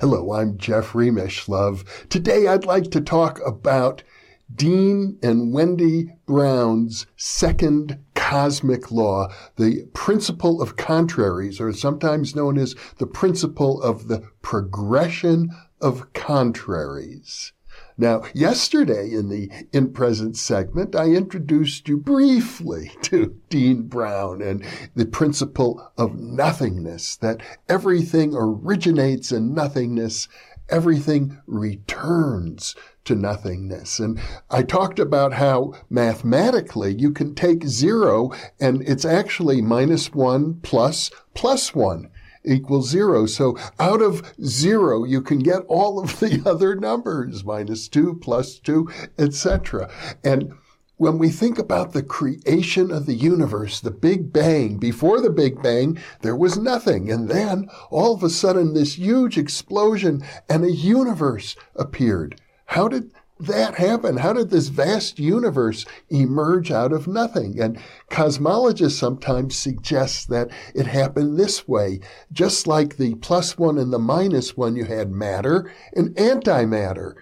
Hello, I'm Jeffrey Mishlove. Today I'd like to talk about Dean and Wendy Brown's second cosmic law, the principle of contraries, or sometimes known as the principle of the progression of contraries. Now, yesterday in the in present segment, I introduced you briefly to Dean Brown and the principle of nothingness, that everything originates in nothingness, everything returns to nothingness. And I talked about how mathematically you can take zero and it's actually minus one plus plus one equals zero. So out of zero, you can get all of the other numbers, minus two, plus two, etc. And when we think about the creation of the universe, the Big Bang, before the Big Bang, there was nothing. And then all of a sudden, this huge explosion and a universe appeared. How did that happen? How did this vast universe emerge out of nothing? And cosmologists sometimes suggest that it happened this way. Just like the plus one and the minus one, you had matter and antimatter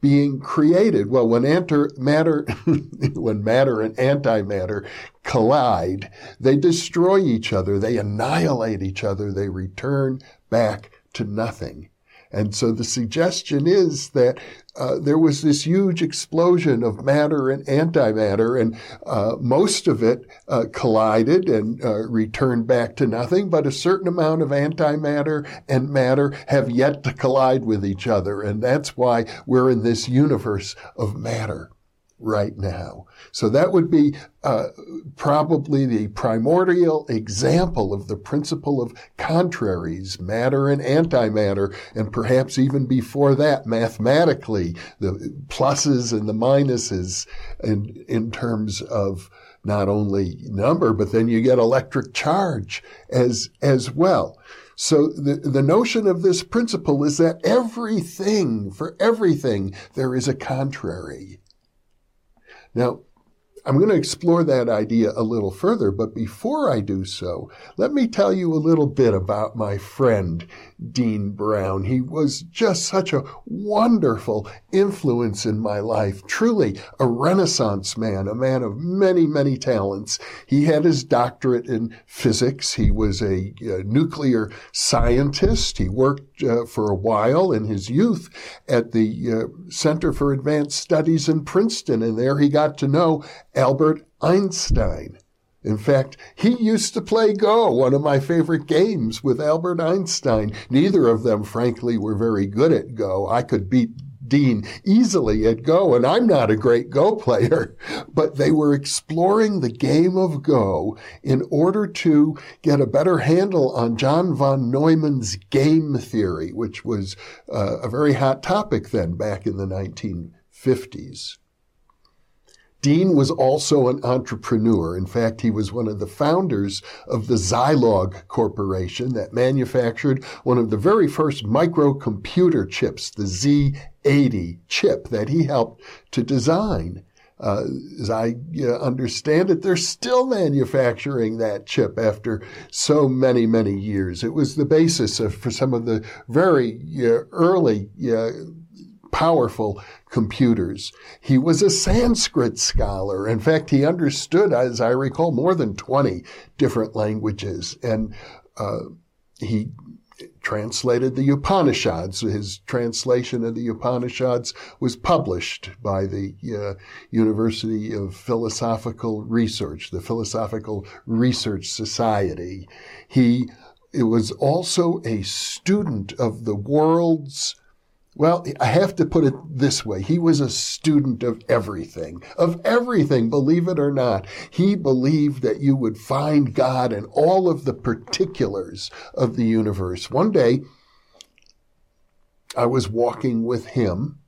being created. Well, when antimatter, matter, when matter and antimatter collide, they destroy each other, they annihilate each other, they return back to nothing. And so the suggestion is that uh, there was this huge explosion of matter and antimatter, and uh, most of it uh, collided and uh, returned back to nothing, but a certain amount of antimatter and matter have yet to collide with each other. And that's why we're in this universe of matter right now. So that would be uh, probably the primordial example of the principle of contraries, matter and antimatter, and perhaps even before that, mathematically, the pluses and the minuses in, in terms of not only number, but then you get electric charge as, as well. So the, the notion of this principle is that everything, for everything, there is a contrary. Now, I'm going to explore that idea a little further, but before I do so, let me tell you a little bit about my friend, Dean Brown. He was just such a wonderful influence in my life, truly a renaissance man, a man of many, many talents. He had his doctorate in physics. He was a, a nuclear scientist. He worked uh, for a while in his youth at the uh, Center for Advanced Studies in Princeton, and there he got to know Albert Einstein. In fact, he used to play Go, one of my favorite games, with Albert Einstein. Neither of them, frankly, were very good at Go. I could beat Dean easily at Go, and I'm not a great Go player, but they were exploring the game of Go in order to get a better handle on John von Neumann's game theory, which was uh, a very hot topic then back in the 1950s. Dean was also an entrepreneur. In fact, he was one of the founders of the Zilog Corporation that manufactured one of the very first microcomputer chips, the Z80 chip that he helped to design. Uh, as I uh, understand it, they're still manufacturing that chip after so many, many years. It was the basis of, for some of the very uh, early uh, powerful computers. He was a Sanskrit scholar. In fact, he understood, as I recall, more than 20 different languages. And uh, he translated the Upanishads. His translation of the Upanishads was published by the uh, University of Philosophical Research, the Philosophical Research Society. He was also a student of the world's well, I have to put it this way. He was a student of everything, of everything, believe it or not. He believed that you would find God in all of the particulars of the universe. One day, I was walking with him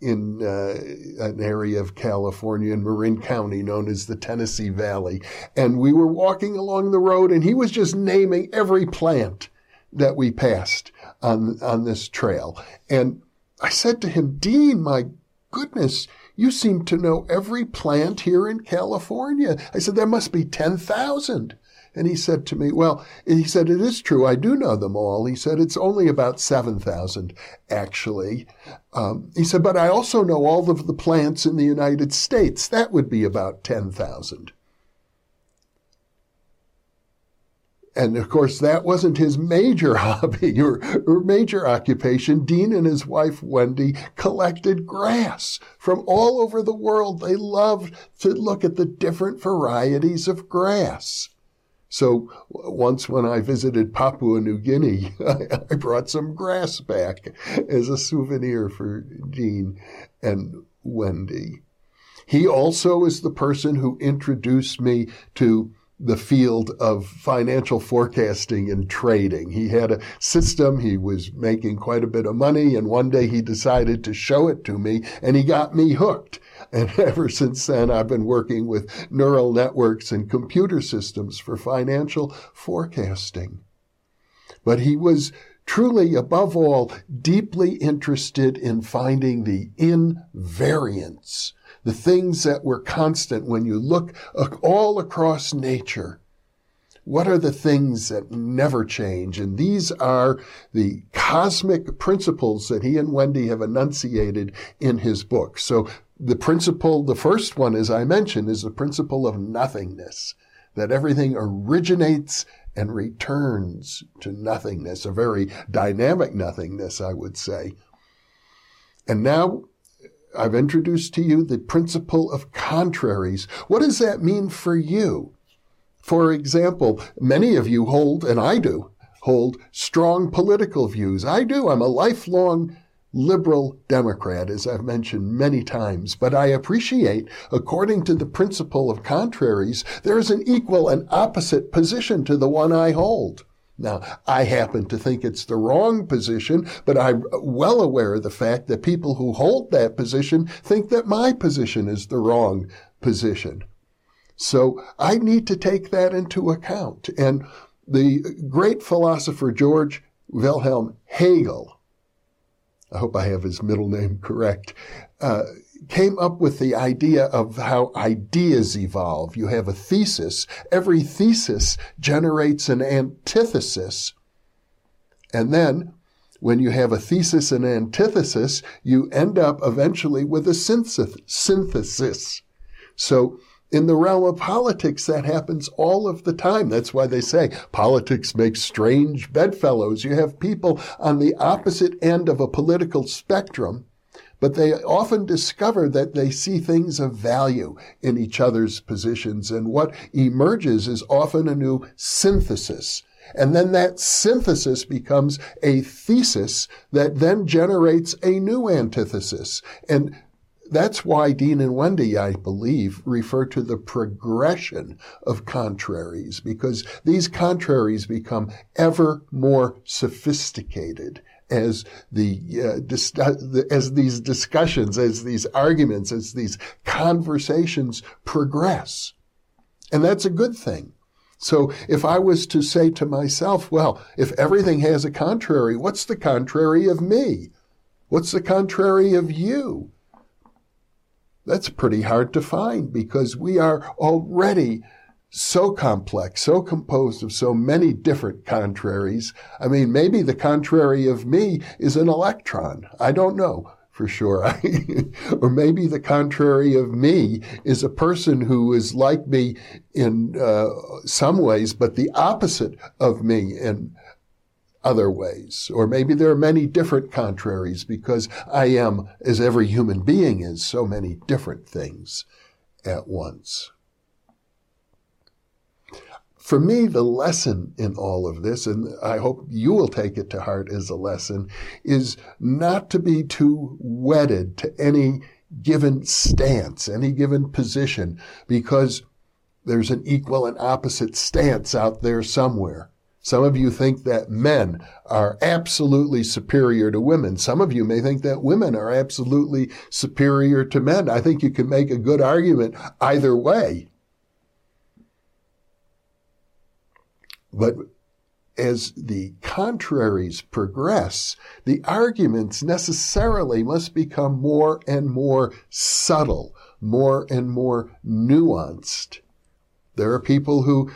in uh, an area of California in Marin County known as the Tennessee Valley. And we were walking along the road and he was just naming every plant that we passed on, on this trail. And I said to him, Dean, my goodness, you seem to know every plant here in California. I said, there must be 10,000. And he said to me, well, he said, it is true. I do know them all. He said, it's only about 7,000 actually. Um, he said, but I also know all of the plants in the United States. That would be about 10,000. And of course, that wasn't his major hobby or, or, major occupation. Dean and his wife, Wendy, collected grass from all over the world. They loved to look at the different varieties of grass. So once when I visited Papua New Guinea, I brought some grass back as a souvenir for Dean and Wendy. He also is the person who introduced me to the field of financial forecasting and trading. He had a system. He was making quite a bit of money. And one day he decided to show it to me and he got me hooked. And ever since then, I've been working with neural networks and computer systems for financial forecasting. But he was truly, above all, deeply interested in finding the invariance the things that were constant when you look all across nature. What are the things that never change? And these are the cosmic principles that he and Wendy have enunciated in his book. So the principle, the first one, as I mentioned, is the principle of nothingness, that everything originates and returns to nothingness, a very dynamic nothingness, I would say. And now I've introduced to you the principle of contraries. What does that mean for you? For example, many of you hold, and I do, hold strong political views. I do. I'm a lifelong liberal Democrat, as I've mentioned many times, but I appreciate, according to the principle of contraries, there is an equal and opposite position to the one I hold. Now, I happen to think it's the wrong position, but I'm well aware of the fact that people who hold that position think that my position is the wrong position. So I need to take that into account. And the great philosopher George Wilhelm Hegel, I hope I have his middle name correct, uh, came up with the idea of how ideas evolve. You have a thesis. Every thesis generates an antithesis. And then when you have a thesis and antithesis, you end up eventually with a synthesis. So in the realm of politics, that happens all of the time. That's why they say politics makes strange bedfellows. You have people on the opposite end of a political spectrum but they often discover that they see things of value in each other's positions. And what emerges is often a new synthesis. And then that synthesis becomes a thesis that then generates a new antithesis. And that's why Dean and Wendy, I believe, refer to the progression of contraries, because these contraries become ever more sophisticated as the, uh, dis- as these discussions, as these arguments, as these conversations progress. And that's a good thing. So if I was to say to myself, well, if everything has a contrary, what's the contrary of me? What's the contrary of you? That's pretty hard to find because we are already so complex, so composed of so many different contraries. I mean, maybe the contrary of me is an electron. I don't know for sure. or maybe the contrary of me is a person who is like me in uh, some ways, but the opposite of me in other ways. Or maybe there are many different contraries because I am, as every human being is, so many different things at once. For me, the lesson in all of this, and I hope you will take it to heart as a lesson, is not to be too wedded to any given stance, any given position, because there's an equal and opposite stance out there somewhere. Some of you think that men are absolutely superior to women. Some of you may think that women are absolutely superior to men. I think you can make a good argument either way. But as the contraries progress, the arguments necessarily must become more and more subtle, more and more nuanced. There are people who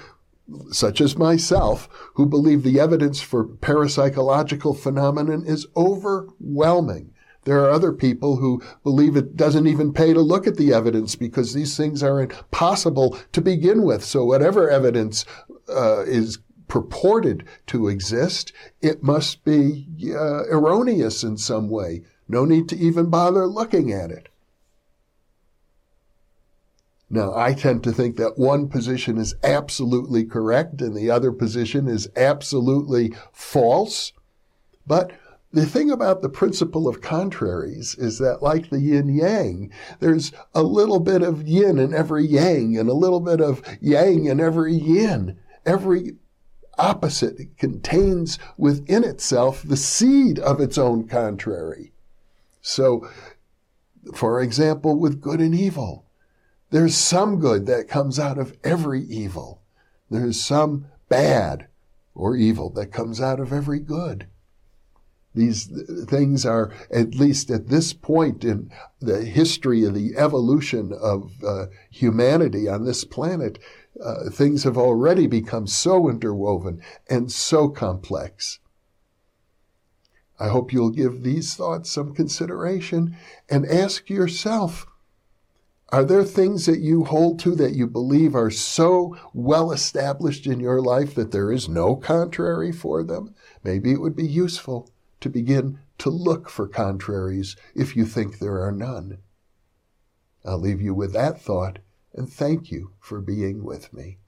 such as myself, who believe the evidence for parapsychological phenomenon is overwhelming. There are other people who believe it doesn't even pay to look at the evidence because these things are impossible to begin with. So whatever evidence uh, is purported to exist, it must be uh, erroneous in some way. No need to even bother looking at it. Now, I tend to think that one position is absolutely correct and the other position is absolutely false. But the thing about the principle of contraries is that, like the yin yang, there's a little bit of yin in every yang and a little bit of yang in every yin. Every opposite contains within itself the seed of its own contrary. So, for example, with good and evil, there's some good that comes out of every evil. There's some bad or evil that comes out of every good. These things are, at least at this point in the history of the evolution of uh, humanity on this planet, uh, things have already become so interwoven and so complex. I hope you'll give these thoughts some consideration and ask yourself, are there things that you hold to that you believe are so well established in your life that there is no contrary for them? Maybe it would be useful to begin to look for contraries if you think there are none. I'll leave you with that thought and thank you for being with me.